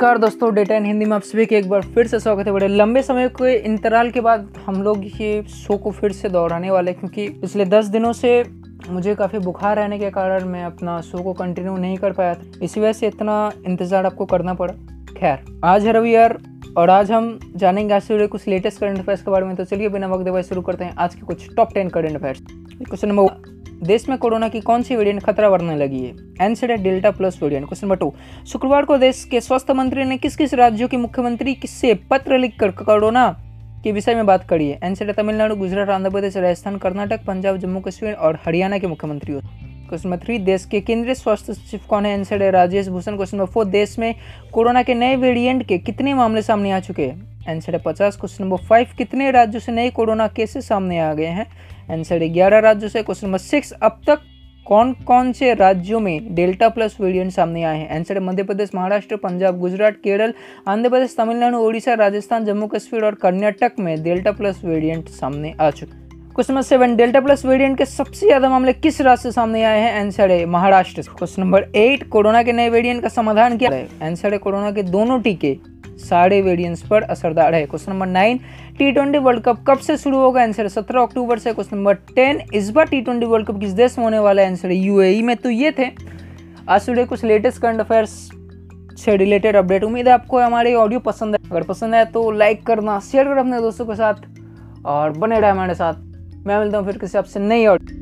नमस्कार दोस्तों, डेटा इन हिंदी में आप सभी के एक बार फिर से स्वागत है। बड़े लंबे समय के इंतराल के बाद हम लोग ये शो को फिर से दोहराने वाले क्योंकि पिछले दस दिनों से मुझे काफ़ी बुखार रहने के कारण मैं अपना शो को कंटिन्यू नहीं कर पाया था। इसी वजह से इतना इंतज़ार आपको करना पड़ा। खैर, आज है रविवार और आज हम जानेंगे आज से कुछ लेटेस्ट करंट अफेयर्स के बारे में। तो चलिए बिना वक्त दवाई शुरू करते हैं। आज के कुछ top ten current affairs question number देश में कोरोना की कौन सी वेरिएंट खतरा बढ़ने लगी है? Answer delta plus variant question number two शुक्रवार को देश के स्वास्थ्य मंत्री ने किस किस राज्यों के मुख्यमंत्री से पत्र लिखकर कोरोना के विषय में बात करी है? एनसेड तमिलनाडु, गुजरात, आंध्र प्रदेश, राजस्थान, कर्नाटक, पंजाब, जम्मू, कश्मीर और हरियाणा के मुख्यमंत्री क्वेश्चन नंबर थ्री देश के केंद्रीय स्वास्थ्य सचिव कौन है? Answer Rajesh Bhushan. Question number four देश में कोरोना के नए वेरिएंट के कितने मामले सामने आ चुके हैं? आंसर है पचास क्वेश्चन नंबर फाइव कितने राज्यों से नए कोरोना केसेस सामने आ गए हैं? आंसर है ग्यारह राज्यों से क्वेश्चन नंबर सिक्स अब तक कौन कौन से राज्यों में डेल्टा प्लस वेरिएंट सामने आए हैं? आंसर है मध्य प्रदेश, महाराष्ट्र, पंजाब, गुजरात, केरल, आंध्र प्रदेश, तमिलनाडु, ओडिशा, राजस्थान, जम्मू कश्मीर और कर्नाटक में डेल्टा प्लस वेरिएंट सामने आ चुके question number seven delta plus variant के सबसे ज़्यादा मामले किस राज्य से सामने आए हैं? आंसर है Maharashtra question number eight corona के नए वेरिएंट का समाधान क्या है? आंसर है कोरोना के दोनों टीके। सारे वेरिएंट्स पर असरदार है। Question number nine T twenty world cup कब से शुरू होगा? आंसर सत्रह अक्टूबर से। क्वेश्चन नंबर टेन इस बार टी ट्वेंटी वर्ल्ड कप किस देश में होने वाला है? आंसर यूएई में। तो ये थे। आज सुबह कुछ लेटेस्ट करंट अफेयर्स से रिलेटेड अपडेट उम्मीद है आपको हमारे ऑडियो पसंद है। अगर पसंद है तो लाइक करना शेयर करना अपने दोस्तों के साथ और बने रहे हमारे साथ। मैं मिलता हूँ फिर किसी आपसे नई ऑडियो